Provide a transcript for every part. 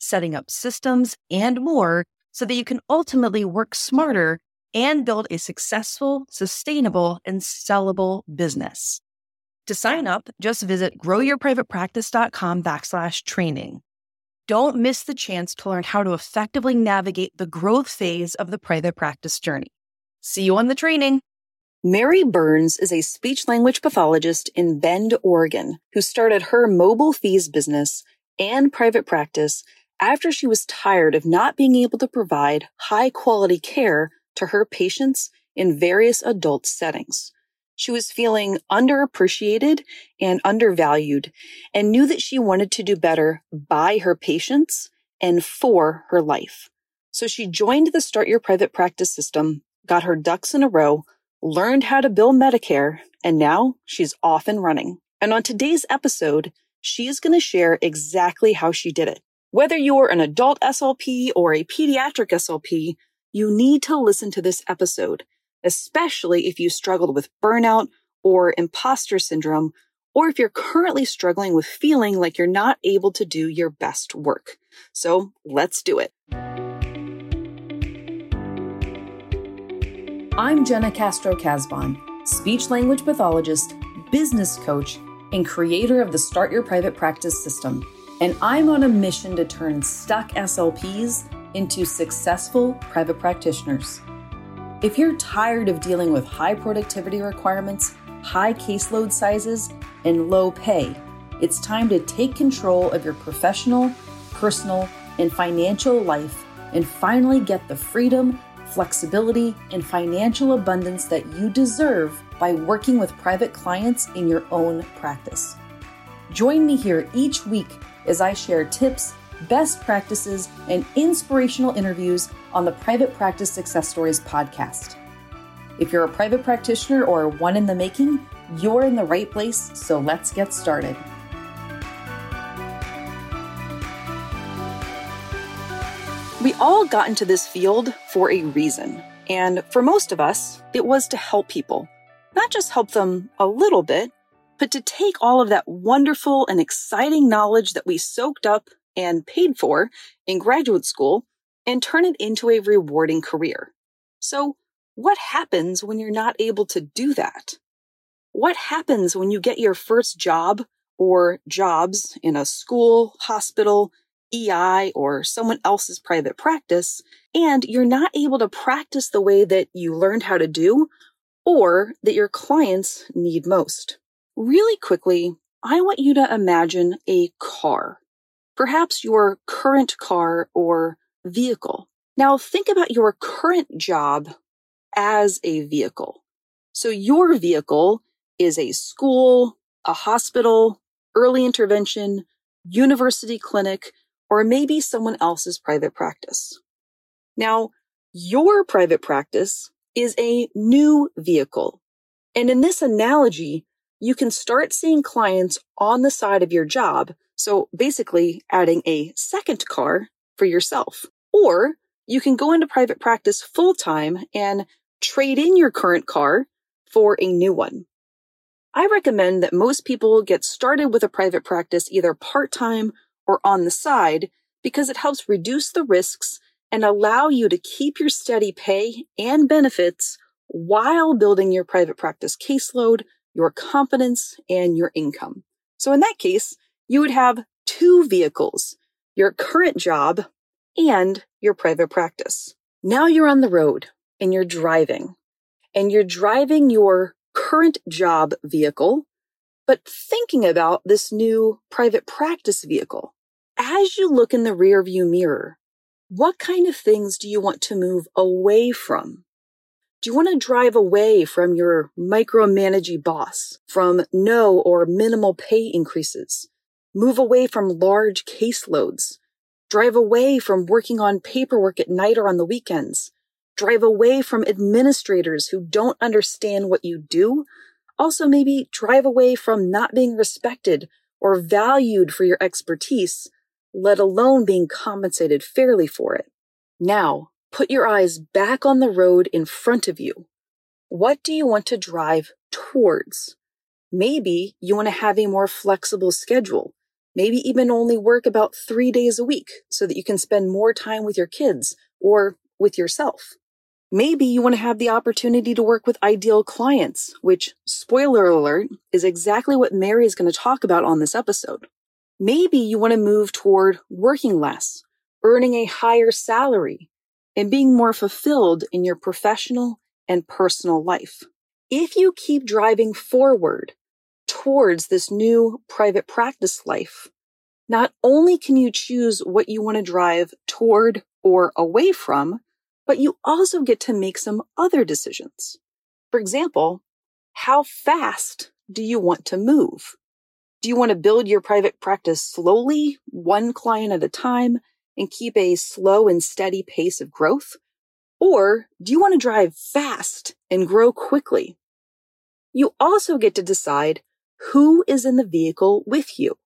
setting up systems, and more so that you can ultimately work smarter and build a successful, sustainable, and sellable business. To sign up, just visit growyourprivatepractice.com backslash training. Don't miss the chance to learn how to effectively navigate the growth phase of the private practice journey. See you on the training. Mary Burns is a speech language pathologist in Bend, Oregon, who started her mobile FEES business and private practice after she was tired of not being able to provide high quality care to her patients in various adult settings. She was feeling underappreciated and undervalued and knew that she wanted to do better by her patients and for her life. So she joined the Start Your Private Practice system, got her ducks in a row, learned how to bill Medicare, and now she's off and running. And on today's episode, she is going to share exactly how she did it. Whether you're an adult SLP or a pediatric SLP, you need to listen to this episode, especially if you struggled with burnout or imposter syndrome, or if you're currently struggling with feeling like you're not able to do your best work. So let's do it. I'm Jena Castro Casbon, speech language pathologist, business coach, and creator of the Start Your Private Practice system and I'm on a mission to turn stuck SLPs into successful private practitioners. If you're tired of dealing with high productivity requirements, high caseload sizes, and low pay, it's time to take control of your professional, personal, and financial life and finally get the freedom, flexibility, and financial abundance that you deserve by working with private clients in your own practice. Join me here each week as I share tips, best practices, and inspirational interviews on the Private Practice Success Stories podcast. If you're a private practitioner or one in the making, you're in the right place, so let's get started. We all got into this field for a reason. And for most of us, it was to help people. Not just help them a little bit, but to take all of that wonderful and exciting knowledge that we soaked up and paid for in graduate school and turn it into a rewarding career. So what happens when you're not able to do that? What happens when you get your first job or jobs in a school, hospital, EI, or someone else's private practice, and you're not able to practice the way that you learned how to do or that your clients need most? Really quickly, I want you to imagine a car, perhaps your current car or vehicle. Now think about your current job as a vehicle. So your vehicle is a school, a hospital, early intervention, university clinic, or maybe someone else's private practice. Now, your private practice is a new vehicle. And in this analogy, you can start seeing clients on the side of your job. So basically adding a second car for yourself. Or you can go into private practice full time and trade in your current car for a new one. I recommend that most people get started with a private practice either part time or on the side because it helps reduce the risks and allow you to keep your steady pay and benefits while building your private practice caseload your competence, and your income. So in that case, you would have two vehicles, your current job and your private practice. Now you're on the road and you're driving and you're driving your current job vehicle, but thinking about this new private practice vehicle. As you look in the rearview mirror, what kind of things do you want to move away from? Do you want to drive away from your micromanaging boss, from no or minimal pay increases? Move away from large caseloads? Drive away from working on paperwork at night or on the weekends. Drive away from administrators who don't understand what you do. Also, maybe drive away from not being respected or valued for your expertise, let alone being compensated fairly for it. Now, put your eyes back on the road in front of you. What do you want to drive towards? Maybe you want to have a more flexible schedule. Maybe even only work about three days a week so that you can spend more time with your kids or with yourself. Maybe you want to have the opportunity to work with ideal clients, which, spoiler alert, is exactly what Mary is going to talk about on this episode. Maybe you want to move toward working less, earning a higher salary, and being more fulfilled in your professional and personal life. If you keep driving forward towards this new private practice life, not only can you choose what you want to drive toward or away from, but you also get to make some other decisions. For example, how fast do you want to move? Do you want to build your private practice slowly, one client at a time, and keep a slow and steady pace of growth? Or do you want to drive fast and grow quickly? You also get to decide who is in the vehicle with you.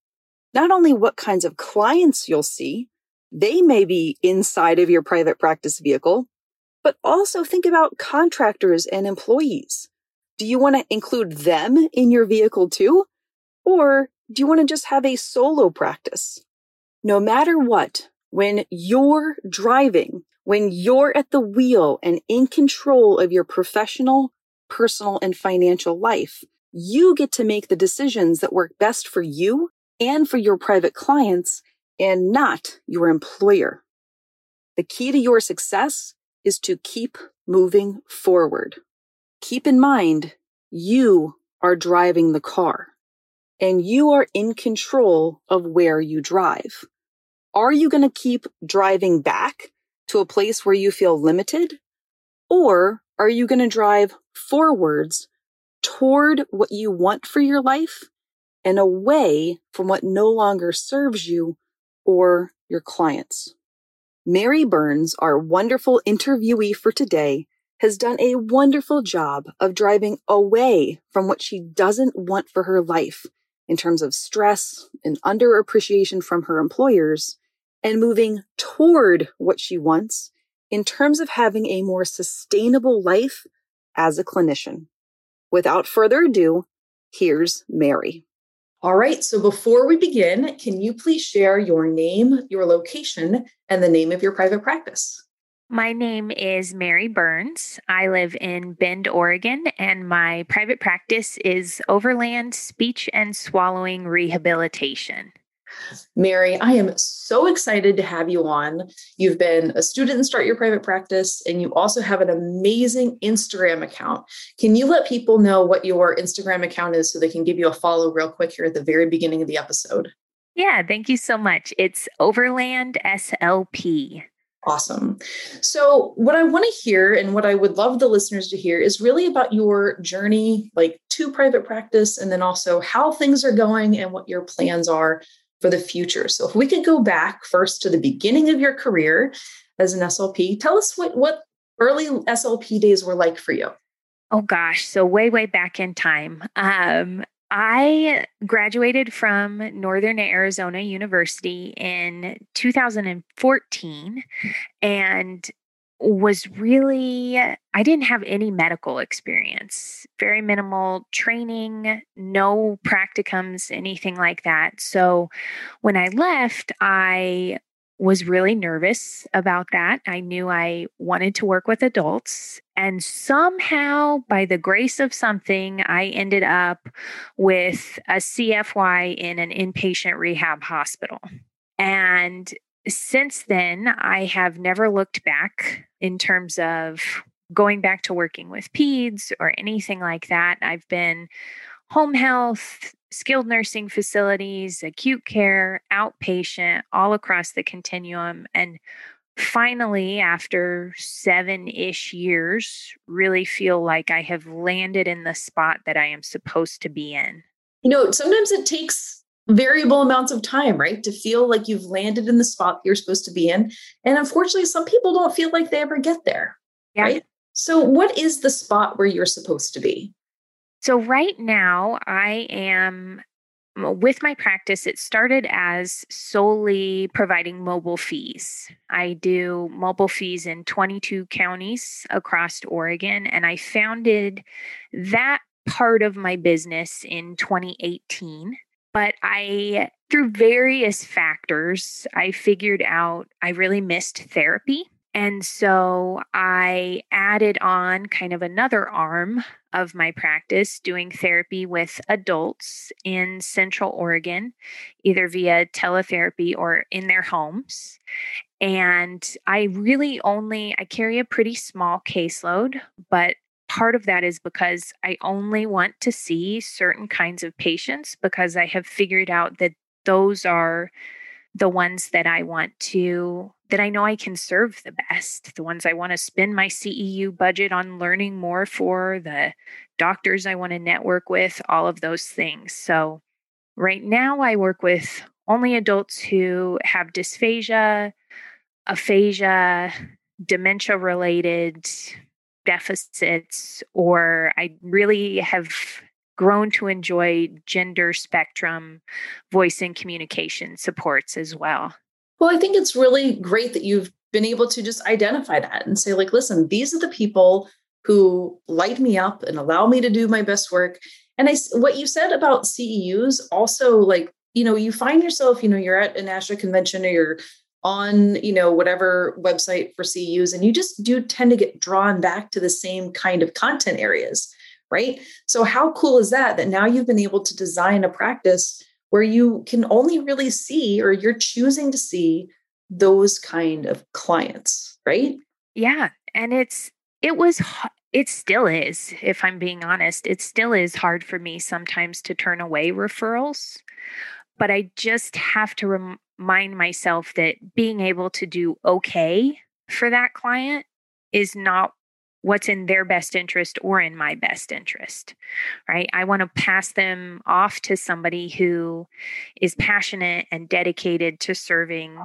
Not only what kinds of clients you'll see, they may be inside of your private practice vehicle, but also think about contractors and employees. Do you want to include them in your vehicle too? Or do you want to just have a solo practice? No matter what, when you're driving, when you're at the wheel and in control of your professional, personal, and financial life, you get to make the decisions that work best for you and for your private clients and not your employer. The key to your success is to keep moving forward. Keep in mind, you are driving the car and you are in control of where you drive. Are you going to keep driving back to a place where you feel limited? Or are you going to drive forwards toward what you want for your life and away from what no longer serves you or your clients? Mary Burns, our wonderful interviewee for today, has done a wonderful job of driving away from what she doesn't want for her life in terms of stress and underappreciation from her employers and moving toward what she wants in terms of having a more sustainable life as a clinician. Without further ado, here's Mary. All right. So before we begin, can you please share your name, your location, and the name of your private practice? My name is Mary Burns. I live in Bend, Oregon, and my private practice is Overland Speech and Swallowing Rehabilitation. Mary, I am so excited to have you on. You've been a student in Start Your Private Practice, and you also have an amazing Instagram account. Can you let people know what your Instagram account is so they can give you a follow real quick here at the very beginning of the episode? Yeah, thank you so much. It's Overland SLP. Awesome. So, what I want to hear and what I would love the listeners to hear is really about your journey, like to private practice, and then also how things are going and what your plans are for the future. So if we could go back first to the beginning of your career as an SLP, tell us what what early SLP days were like for you. Oh gosh, so way way back in time. Um, I graduated from Northern Arizona University in 2014 and was really, uh, I didn't have any medical experience, very minimal training, no practicums, anything like that. So when I left, I was really nervous about that. I knew I wanted to work with adults. And somehow, by the grace of something, I ended up with a CFY in an inpatient rehab hospital. And since then, I have never looked back in terms of going back to working with peds or anything like that. I've been home health, skilled nursing facilities, acute care, outpatient, all across the continuum. And finally, after seven ish years, really feel like I have landed in the spot that I am supposed to be in. You know, sometimes it takes variable amounts of time, right? To feel like you've landed in the spot you're supposed to be in. And unfortunately, some people don't feel like they ever get there. Yeah. Right. So, what is the spot where you're supposed to be? So, right now, I am with my practice, it started as solely providing mobile FEES. I do mobile FEES in 22 counties across Oregon, and I founded that part of my business in 2018. But I, through various factors, I figured out I really missed therapy. And so I added on kind of another arm of my practice doing therapy with adults in Central Oregon, either via teletherapy or in their homes. And I really only I carry a pretty small caseload, but part of that is because I only want to see certain kinds of patients because I have figured out that those are the ones that I want to that I know I can serve the best, the ones I want to spend my CEU budget on learning more for, the doctors I want to network with, all of those things. So, right now, I work with only adults who have dysphagia, aphasia, dementia related deficits, or I really have grown to enjoy gender spectrum voice and communication supports as well. Well, I think it's really great that you've been able to just identify that and say, like, listen, these are the people who light me up and allow me to do my best work. And I, what you said about CEUs also, like, you know, you find yourself, you know, you're at a national convention or you're on, you know, whatever website for CEUs, and you just do tend to get drawn back to the same kind of content areas, right? So, how cool is that? That now you've been able to design a practice where you can only really see or you're choosing to see those kind of clients, right? Yeah. And it's, it was, it still is, if I'm being honest, it still is hard for me sometimes to turn away referrals. But I just have to remind myself that being able to do okay for that client is not what's in their best interest or in my best interest, right? I want to pass them off to somebody who is passionate and dedicated to serving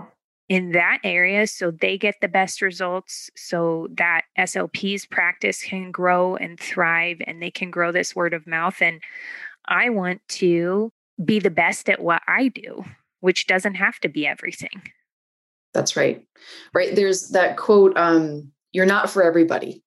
in that area so they get the best results so that SLP's practice can grow and thrive and they can grow this word of mouth. And I want to be the best at what I do, which doesn't have to be everything. That's right. Right. There's that quote, um, you're not for everybody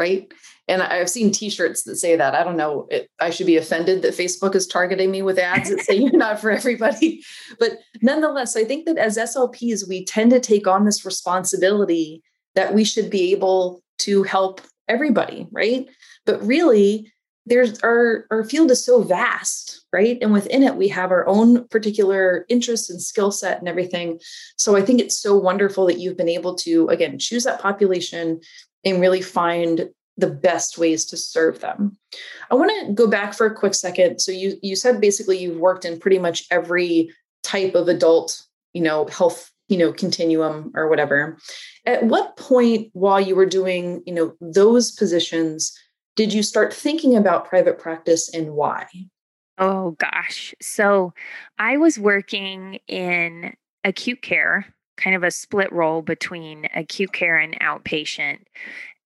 right? And I've seen T-shirts that say that. I don't know. It, I should be offended that Facebook is targeting me with ads that say you're not for everybody. But nonetheless, I think that as SLPs, we tend to take on this responsibility that we should be able to help everybody, right? But really, there's our our field is so vast, right? And within it, we have our own particular interests and skill set and everything. So I think it's so wonderful that you've been able to again choose that population and really find the best ways to serve them. I want to go back for a quick second. So you you said basically you've worked in pretty much every type of adult, you know, health, you know, continuum or whatever. At what point while you were doing, you know, those positions did you start thinking about private practice and why? Oh gosh. So I was working in acute care kind of a split role between acute care and outpatient.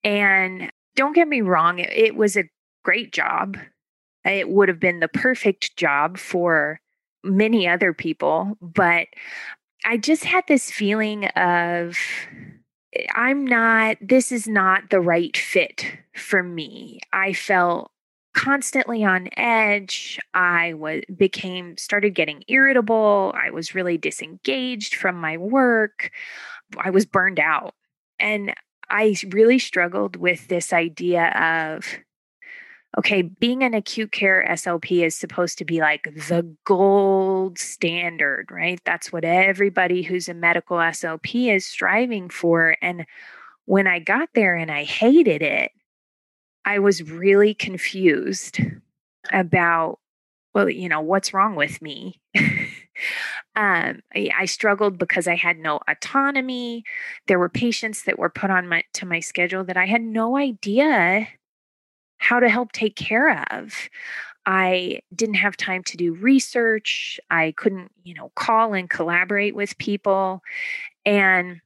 And don't get me wrong, it, it was a great job. It would have been the perfect job for many other people, but I just had this feeling of I'm not, this is not the right fit for me. I felt constantly on edge. I was became started getting irritable. I was really disengaged from my work. I was burned out. And I really struggled with this idea of okay, being an acute care SLP is supposed to be like the gold standard, right? That's what everybody who's a medical SLP is striving for. And when I got there and I hated it, I was really confused about, well, you know, what's wrong with me? um, I, I, struggled because I had no autonomy. There were patients that were put on my to my schedule that I had no idea how to help take care of. I didn't have time to do research. I couldn't, you know, call and collaborate with people. And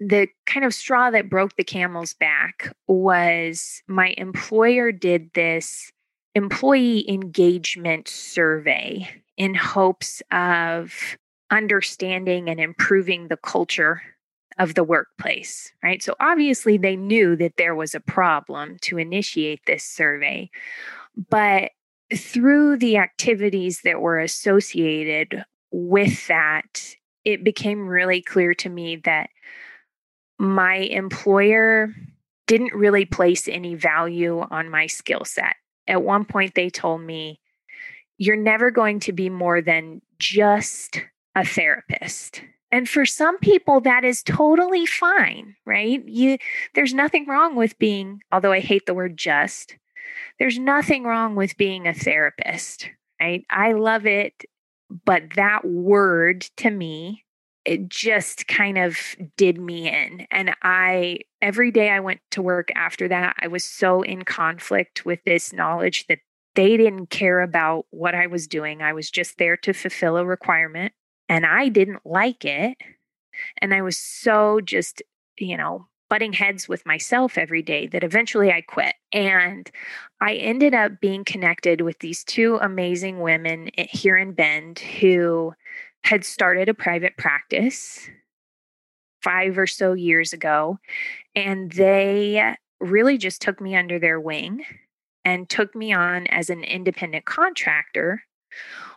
the kind of straw that broke the camel's back was my employer did this employee engagement survey in hopes of understanding and improving the culture of the workplace, right? So obviously they knew that there was a problem to initiate this survey. But through the activities that were associated with that, it became really clear to me that my employer didn't really place any value on my skill set. At one point, they told me, You're never going to be more than just a therapist. And for some people, that is totally fine, right? You, there's nothing wrong with being, although I hate the word just, there's nothing wrong with being a therapist, right? I love it. But that word to me, it just kind of did me in. And I, every day I went to work after that, I was so in conflict with this knowledge that they didn't care about what I was doing. I was just there to fulfill a requirement and I didn't like it. And I was so just, you know, butting heads with myself every day that eventually I quit. And I ended up being connected with these two amazing women here in Bend who had started a private practice five or so years ago. And they really just took me under their wing and took me on as an independent contractor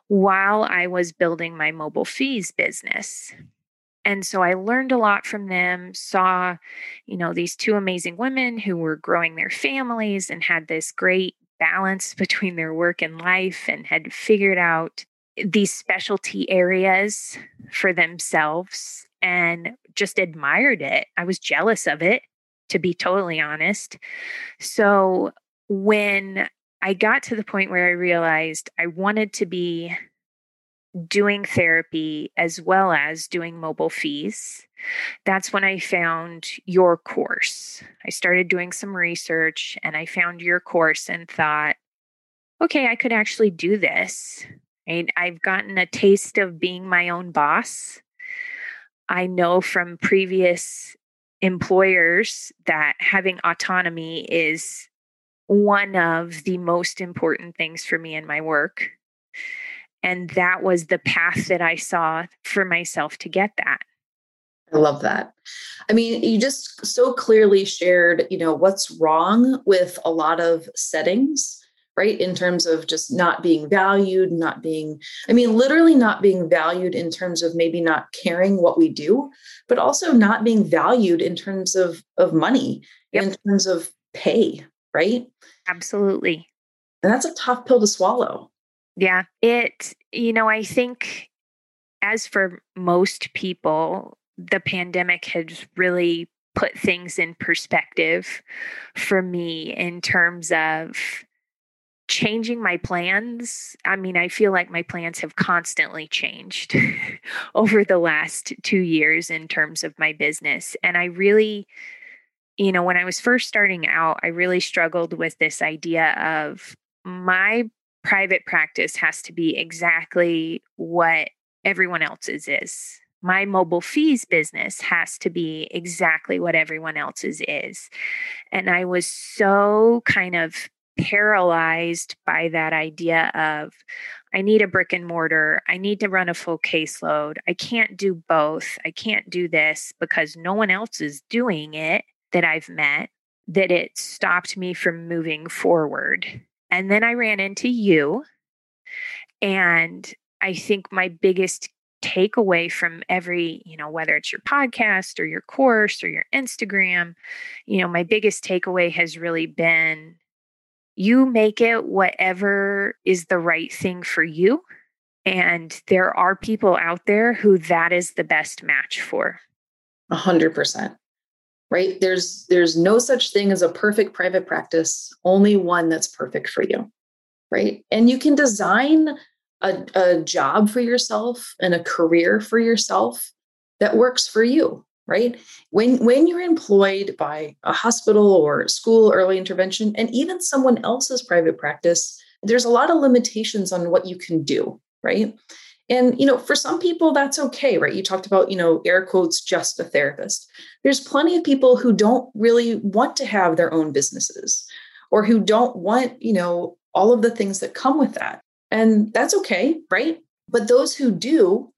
while I was building my mobile FEES business. And so I learned a lot from them, saw, you know, these two amazing women who were growing their families and had this great balance between their work and life and had figured out these specialty areas for themselves and just admired it. I was jealous of it, to be totally honest. So when I got to the point where I realized I wanted to be doing therapy as well as doing mobile FEES. That's when I found your course. I started doing some research and I found your course and thought, okay, I could actually do this. And I've gotten a taste of being my own boss. I know from previous employers that having autonomy is one of the most important things for me in my work. And that was the path that I saw for myself to get that. I love that. I mean, you just so clearly shared, you know, what's wrong with a lot of settings, right? In terms of just not being valued, not being, I mean, literally not being valued in terms of maybe not caring what we do, but also not being valued in terms of of money, yep. in terms of pay, right? Absolutely. And that's a tough pill to swallow. Yeah. It, you know, I think as for most people, the pandemic has really put things in perspective for me in terms of changing my plans. I mean, I feel like my plans have constantly changed over the last two years in terms of my business. And I really, you know, when I was first starting out, I really struggled with this idea of my private practice has to be exactly what everyone else's is. My mobile FEES business has to be exactly what everyone else's is. And I was so kind of paralyzed by that idea of I need a brick and mortar. I need to run a full caseload. I can't do both. I can't do this because no one else is doing it that I've met, that it stopped me from moving forward. And then I ran into you. And I think my biggest takeaway from every, you know, whether it's your podcast or your course or your Instagram, you know, my biggest takeaway has really been you make it whatever is the right thing for you. And there are people out there who that is the best match for. A hundred percent right? There's there's no such thing as a perfect private practice only one that's perfect for you right? And you can design a, a job for yourself and a career for yourself that works for you right? When when you're employed by a hospital or school early intervention and even someone else's private practice there's a lot of limitations on what you can do, right? And, you know, for some people, that's okay, right? You talked about, you know, air quotes, just a therapist. There's plenty of people who don't really want to have their own businesses or who don't want, you know, all of the things that come with that. And that's okay, right? But those who do,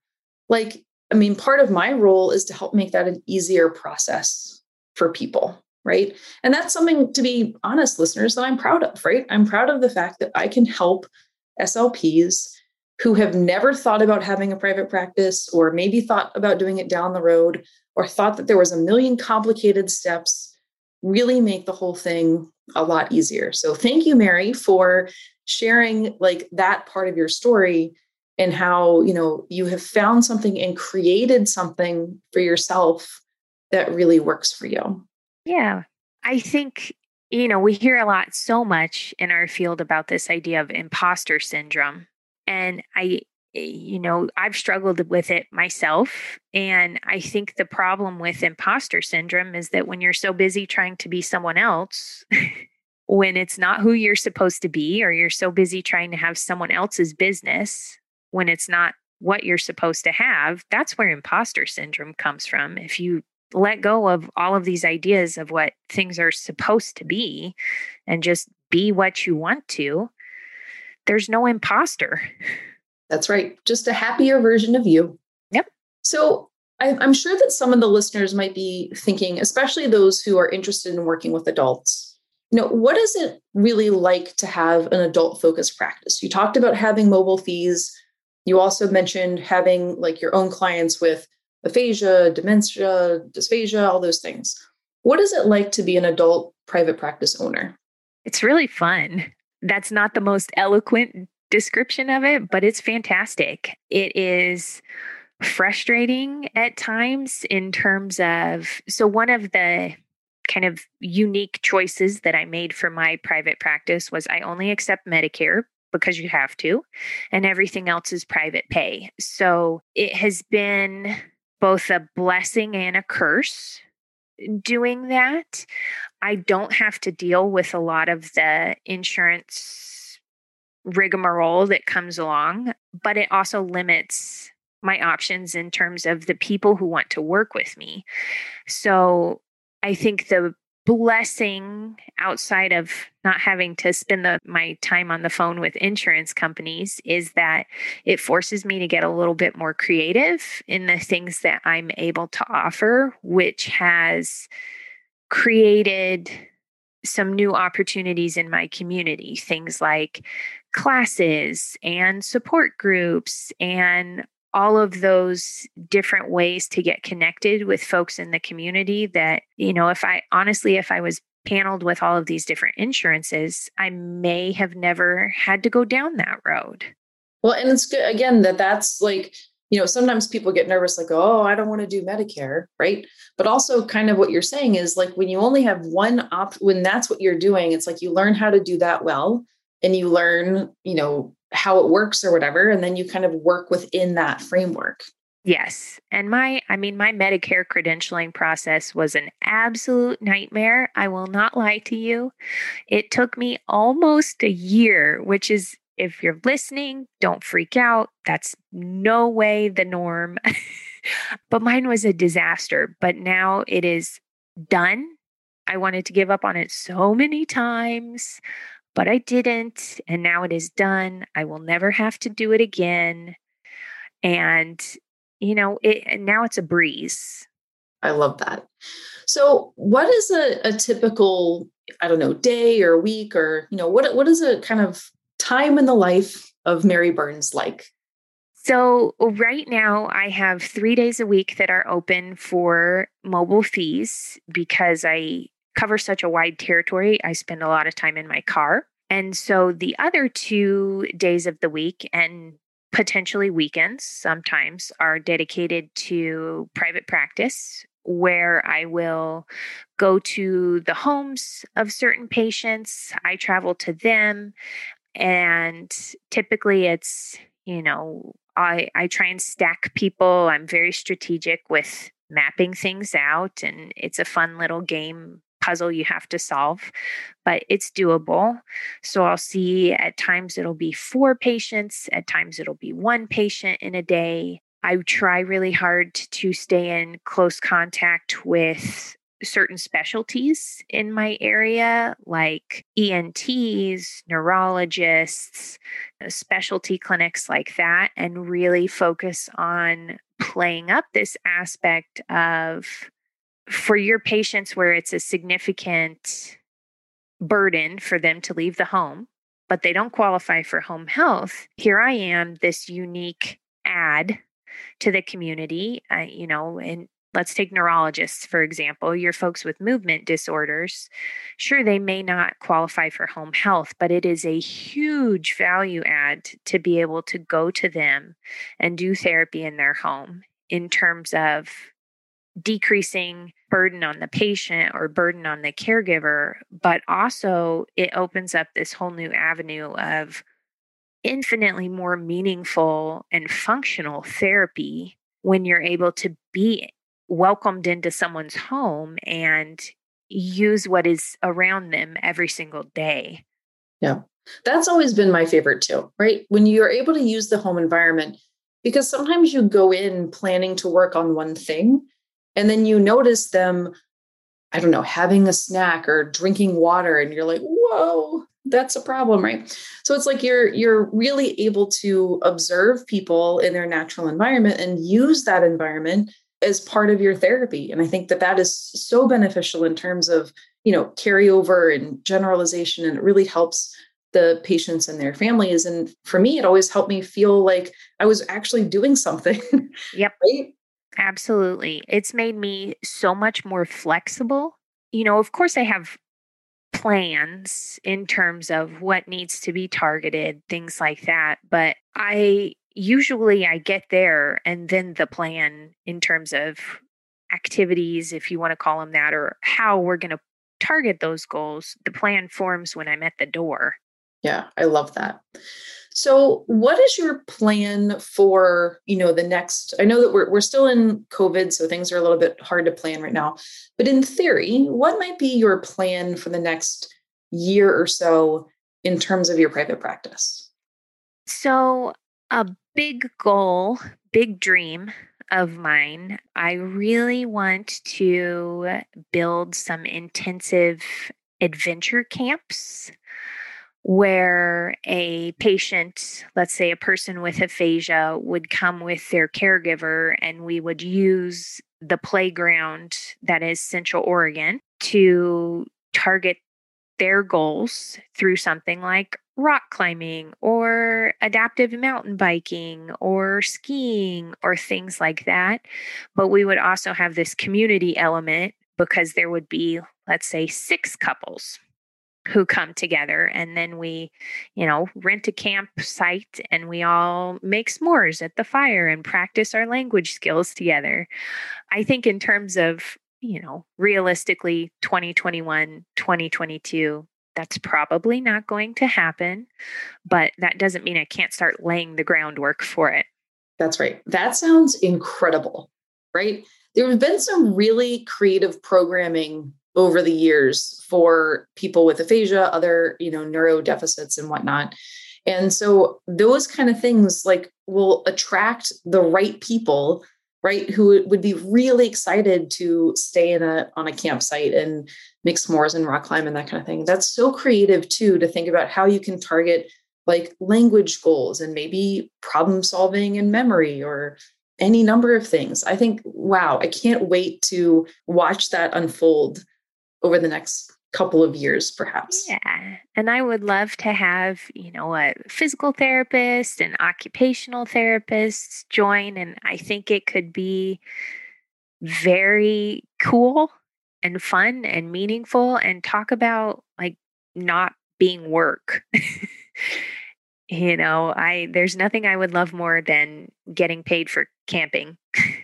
like, I mean, part of my role is to help make that an easier process for people, right? And that's something to be honest, listeners, that I'm proud of, right? I'm proud of the fact that I can help SLPs who have never thought about having a private practice or maybe thought about doing it down the road or thought that there was a million complicated steps really make the whole thing a lot easier. So thank you Mary for sharing like that part of your story and how, you know, you have found something and created something for yourself that really works for you. Yeah. I think you know, we hear a lot so much in our field about this idea of imposter syndrome and I, eh, you know, I've struggled with it myself. And I think the problem with imposter syndrome is that when you're so busy trying to be someone else, when it's not who you're supposed to be, or you're so busy trying to have someone else's business when it's not what you're supposed to have, that's where imposter syndrome comes from. If you let go of all of these ideas of what things are supposed to be and just be what you want to, there's no imposter. That's right. Just a happier version of you. Yep. So I, I'm sure that some of the listeners might be thinking, especially those who are interested in working with adults, you know, what is it really like to have an adult focused practice? You talked about having mobile FEES. You also mentioned having like your own clients with aphasia, dementia, dysphagia, all those things. What is it like to be an adult private practice owner? It's really fun that's not the most eloquent description of it, but it's fantastic. It is frustrating at times in terms of so one of the kind of unique choices that I made for my private practice was I only accept Medicare because you have to, and everything else is private pay. So it has been both a blessing and a curse doing that. I don't have to deal with a lot of the insurance rigmarole that comes along, but it also limits my options in terms of the people who want to work with me. So I think the blessing outside of not having to spend the, my time on the phone with insurance companies is that it forces me to get a little bit more creative in the things that I'm able to offer, which has created some new opportunities in my community, things like classes and support groups and all of those different ways to get connected with folks in the community that, you know, if I honestly, if I was paneled with all of these different insurances, I may have never had to go down that road. Well, and it's good again that that's like, you know, sometimes people get nervous, like, oh, I don't want to do Medicare, right? But also, kind of what you're saying is like when you only have one op, when that's what you're doing, it's like you learn how to do that well and you learn, you know, how it works or whatever. And then you kind of work within that framework. Yes. And my, I mean, my Medicare credentialing process was an absolute nightmare. I will not lie to you. It took me almost a year, which is, if you're listening, don't freak out. That's no way the norm. but mine was a disaster. But now it is done. I wanted to give up on it so many times but I didn't. And now it is done. I will never have to do it again. And, you know, it, now it's a breeze. I love that. So, what is a, a typical, I don't know, day or week or, you know, what, what is a kind of time in the life of Mary Burns like? So, right now, I have three days a week that are open for mobile FEES because I cover such a wide territory, I spend a lot of time in my car. And so the other two days of the week and potentially weekends sometimes are dedicated to private practice where I will go to the homes of certain patients. I travel to them and typically it's, you know, I I try and stack people. I'm very strategic with mapping things out and it's a fun little game puzzle you have to solve, but it's doable. So I'll see at times it'll be four patients, at times it'll be one patient in a day. I try really hard to stay in close contact with certain specialties in my area, like ENTs, neurologists, uh, specialty clinics like that, and really focus on playing up this aspect of for your patients where it's a significant burden for them to leave the home, but they don't qualify for home health. Here I am, this unique ad to the community, uh, you know, and let's take neurologists, for example, your folks with movement disorders. Sure, they may not qualify for home health, but it is a huge value add to be able to go to them and do therapy in their home in terms of decreasing burden on the patient or burden on the caregiver, but also it opens up this whole new avenue of infinitely more meaningful and functional therapy when you're able to be welcomed into someone's home and use what is around them every single day. Yeah. That's always been my favorite too, right? When you're able to use the home environment, because sometimes you go in planning to work on one thing and then you notice them, I don't know, having a snack or drinking water, and you're like, whoa, that's a problem, right? So it's like you're you're really able to observe people in their natural environment and use that environment as part of your therapy. And i think that that is so beneficial in terms of you know carryover and generalization and it really helps the patients and their families. And for me it always helped me feel like i was actually doing something yep. right absolutely it's made me so much more flexible you know of course i have plans in terms of what needs to be targeted things like that but i usually I get there and then the plan in terms of activities, if you want to call them that, or how we're going to target those goals, the plan forms when I'm at the door. Yeah, I love that. So, what is your plan for, you know, the next I know that we're we're still in COVID, so things are a little bit hard to plan right now. But in theory, what might be your plan for the next year or so in terms of your private practice? So, a big goal, big dream of mine. I really want to build some intensive adventure camps where a patient, let's say a person with aphasia, would come with their caregiver and we would use the playground that is Central Oregon to target their goals through something like rock climbing or adaptive mountain biking or skiing or things like that. But we would also have this community element because there would be, let's say, six couples who come together and then we you know rent a campsite and we all make s'mores at the fire and practice our language skills together i think in terms of you know realistically 2021 2022 that's probably not going to happen, but that doesn't mean I can't start laying the groundwork for it. That's right. That sounds incredible, right? There have been some really creative programming over the years for people with aphasia, other, you know, neuro deficits and whatnot. And so those kind of things like will attract the right people right who would be really excited to stay in a on a campsite and make s'mores and rock climb and that kind of thing. That's so creative too to think about how you can target like language goals and maybe problem solving and memory or any number of things. I think wow i can't wait to watch that unfold over the next couple of years perhaps. Yeah and i would love to have you know a physical therapist and occupational therapists join and i think it could be very cool and fun and meaningful and talk about like not being work. You know i there's nothing i would love more than getting paid for camping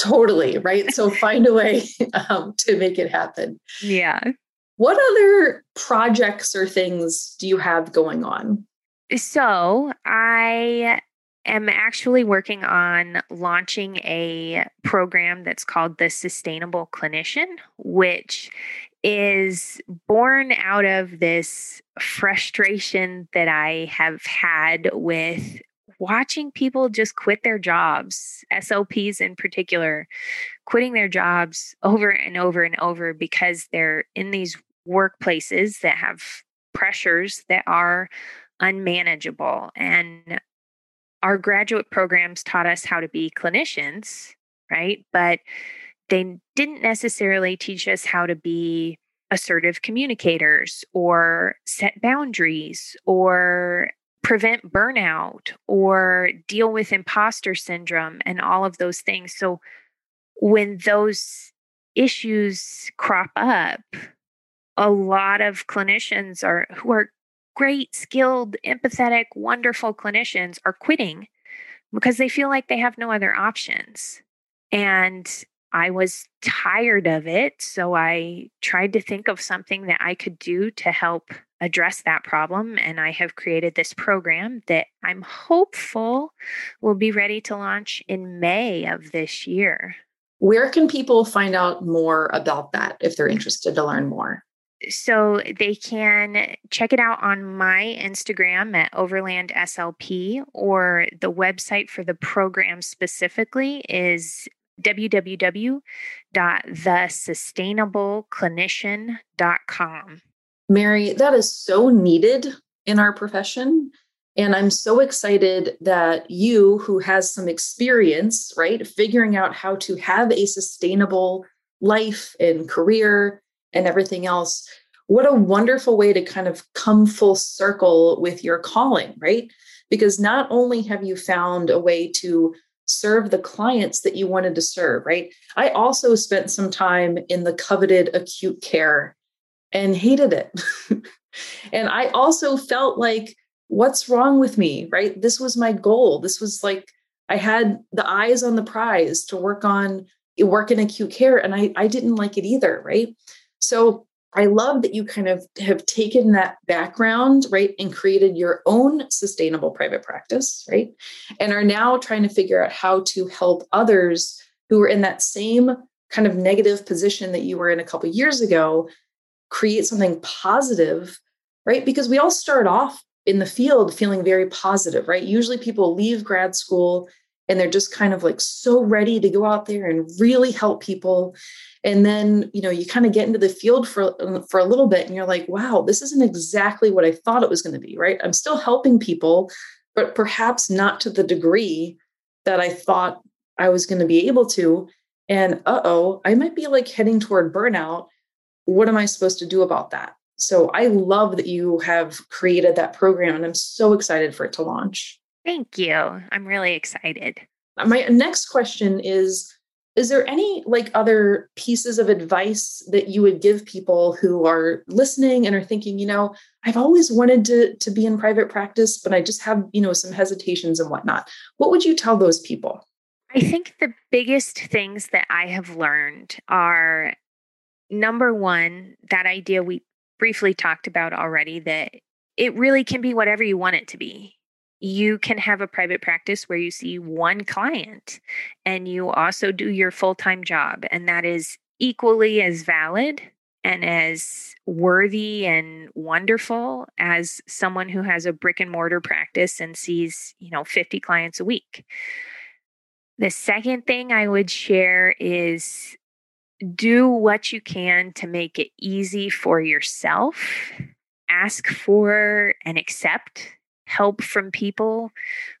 totally right? So find a way um, to make it happen. Yeah. What other projects or things do you have going on? So, I am actually working on launching a program that's called the Sustainable Clinician, which is born out of this frustration that I have had with watching people just quit their jobs, SLPs in particular, quitting their jobs over and over and over because they're in these workplaces that have pressures that are unmanageable. And our graduate programs taught us how to be clinicians, right? But they didn't necessarily teach us how to be assertive communicators or set boundaries or prevent burnout or deal with imposter syndrome and all of those things. So when those issues crop up, a lot of clinicians are who are great, skilled, empathetic, wonderful clinicians are quitting because they feel like they have no other options. And I was tired of it. So I tried to think of something that I could do to help address that problem. And I have created this program that I'm hopeful will be ready to launch in May of this year. Where can people find out more about that if they're interested to learn more? So they can check it out on my Instagram at Overland SLP, or the website for the program specifically is www.thesustainableclinician.com. Mary, that is so needed in our profession. And I'm so excited that you, who has some experience, right, figuring out how to have a sustainable life and career and everything else, what a wonderful way to kind of come full circle with your calling, right? Because not only have you found a way to serve the clients that you wanted to serve, right? I also spent some time in the coveted acute care and hated it. and I also felt like, what's wrong with me, right? This was my goal. This was like, I had the eyes on the prize to work on work in acute care and I, I didn't like it either, right? So I love that you kind of have taken that background, right, and created your own sustainable private practice, right? And are now trying to figure out how to help others who are in that same kind of negative position that you were in a couple years ago create something positive, right? Because we all start off in the field feeling very positive, right? Usually people leave grad school and they're just kind of like so ready to go out there and really help people and then you know you kind of get into the field for um, for a little bit and you're like wow this isn't exactly what i thought it was going to be right i'm still helping people but perhaps not to the degree that i thought i was going to be able to and uh-oh i might be like heading toward burnout what am i supposed to do about that? So i love that you have created that program and i'm so excited for it to launch. Thank you. I'm really excited. Uh, my next question is is there any like other pieces of advice that you would give people who are listening and are thinking you know i've always wanted to to be in private practice but i just have you know some hesitations and whatnot. What would you tell those people? I think the biggest things that i have learned are number one that idea we briefly talked about already that it really can be whatever you want it to be you can have a private practice where you see one client and you also do your full time job. And that is equally as valid and as worthy and wonderful as someone who has a brick and mortar practice and sees, you know, 50 clients a week. The second thing I would share is do what you can to make it easy for yourself. Ask for and accept help from people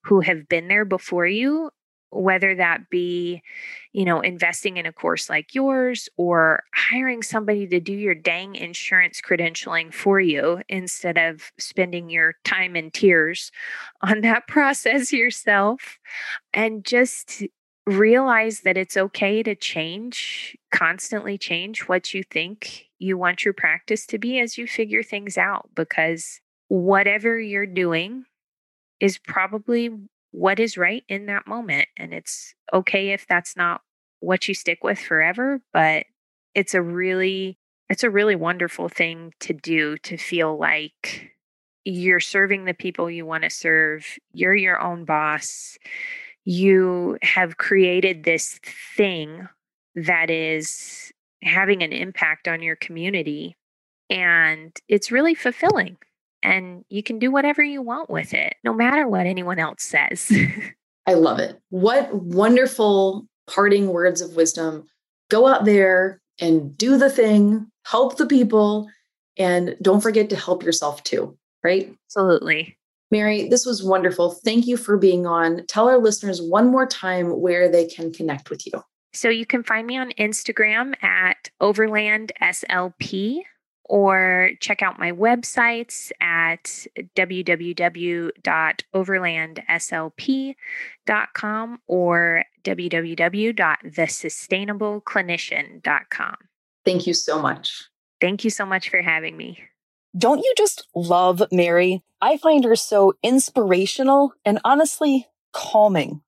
who have been there before you whether that be you know investing in a course like yours or hiring somebody to do your dang insurance credentialing for you instead of spending your time and tears on that process yourself and just realize that it's okay to change constantly change what you think you want your practice to be as you figure things out because whatever you're doing is probably what is right in that moment. And it's okay if that's not what you stick with forever, but it's a really it's a really wonderful thing to do to feel like you're serving the people you want to serve. You're your own boss. You have created this thing that is having an impact on your community. And it's really fulfilling. And you can do whatever you want with it, no matter what anyone else says. I love it. What wonderful parting words of wisdom. Go out there and do the thing, help the people, and don't forget to help yourself too, right? Absolutely. Mary, this was wonderful. Thank you for being on. Tell our listeners one more time where they can connect with you. So you can find me on Instagram at Overland SLP or check out my websites at www.overlandslp.com or www.thesustainableclinician.com. Thank you so much. Thank you so much for having me. Don't you just love Mary? I find her so inspirational and honestly calming.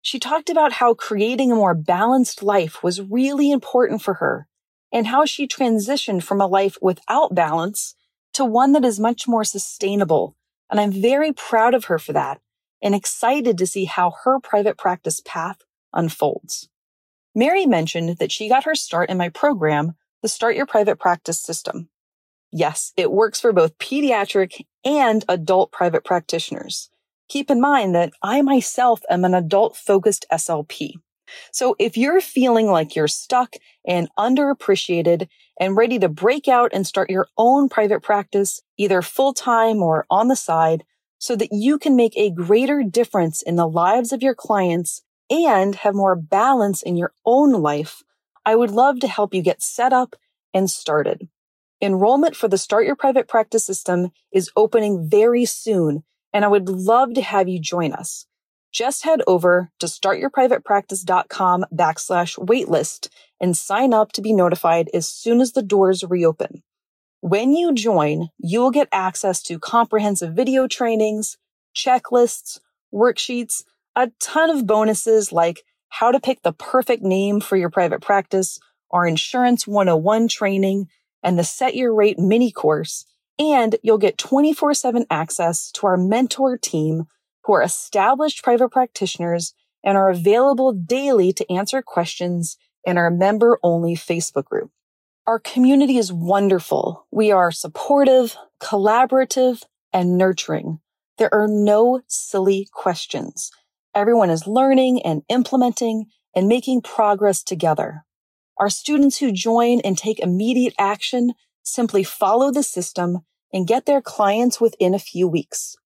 She talked about how creating a more balanced life was really important for her and how she transitioned from a life without balance to one that is much more sustainable. And I'm very proud of her for that and excited to see how her private practice path unfolds. Mary mentioned that she got her start in my program, the Start Your Private Practice System. Yes, it works for both pediatric and adult private practitioners. Keep in mind that I myself am an adult focused SLP. So if you're feeling like you're stuck and underappreciated and ready to break out and start your own private practice, either full time or on the side, so that you can make a greater difference in the lives of your clients and have more balance in your own life, I would love to help you get set up and started. Enrollment for the Start Your Private Practice System is opening very soon, and I would love to have you join us. Just head over to startyourprivatepractice.com backslash waitlist and sign up to be notified as soon as the doors reopen. When you join, you will get access to comprehensive video trainings, checklists, worksheets, a ton of bonuses like how to pick the perfect name for your private practice, our insurance 101 training, and the Set Your Rate mini course. And you'll get 24 7 access to our mentor team who are established private practitioners and are available daily to answer questions in our member only Facebook group. Our community is wonderful. We are supportive, collaborative, and nurturing. There are no silly questions. Everyone is learning and implementing and making progress together. Our students who join and take immediate action simply follow the system and get their clients within a few weeks.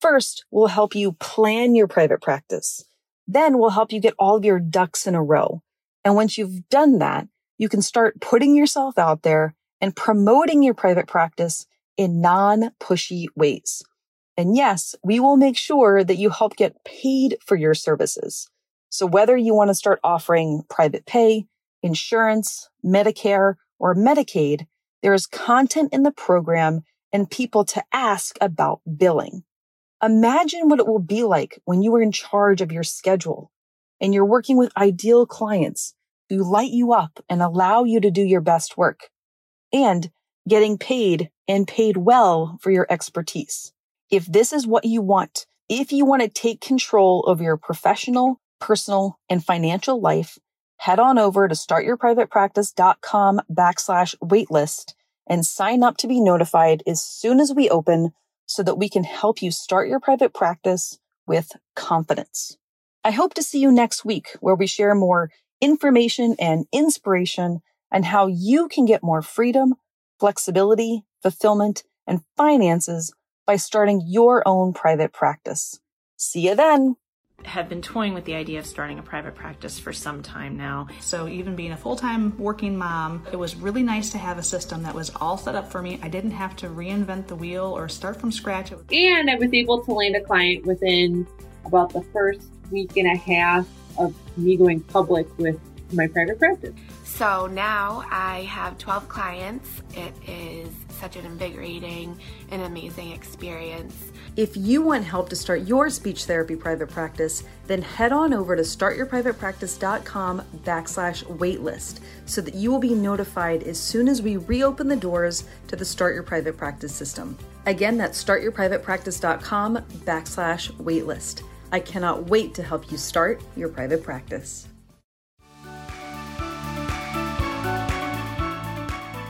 First, we'll help you plan your private practice. Then we'll help you get all of your ducks in a row. And once you've done that, you can start putting yourself out there and promoting your private practice in non-pushy ways. And yes, we will make sure that you help get paid for your services. So whether you want to start offering private pay, insurance, Medicare, or Medicaid, there is content in the program and people to ask about billing. Imagine what it will be like when you are in charge of your schedule and you're working with ideal clients who light you up and allow you to do your best work and getting paid and paid well for your expertise. If this is what you want, if you want to take control of your professional, personal, and financial life, head on over to startyourprivatepractice.com backslash waitlist and sign up to be notified as soon as we open so that we can help you start your private practice with confidence. I hope to see you next week where we share more information and inspiration on how you can get more freedom, flexibility, fulfillment, and finances by starting your own private practice. See you then have been toying with the idea of starting a private practice for some time now. So even being a full-time working mom, it was really nice to have a system that was all set up for me. I didn't have to reinvent the wheel or start from scratch. And I was able to land a client within about the first week and a half of me going public with my private practice. So now I have 12 clients. It is such an invigorating and amazing experience. If you want help to start your speech therapy private practice, then head on over to startyourprivatepractice.com backslash waitlist so that you will be notified as soon as we reopen the doors to the Start Your Private Practice system. Again, that's startyourprivatepractice.com backslash waitlist. I cannot wait to help you start your private practice.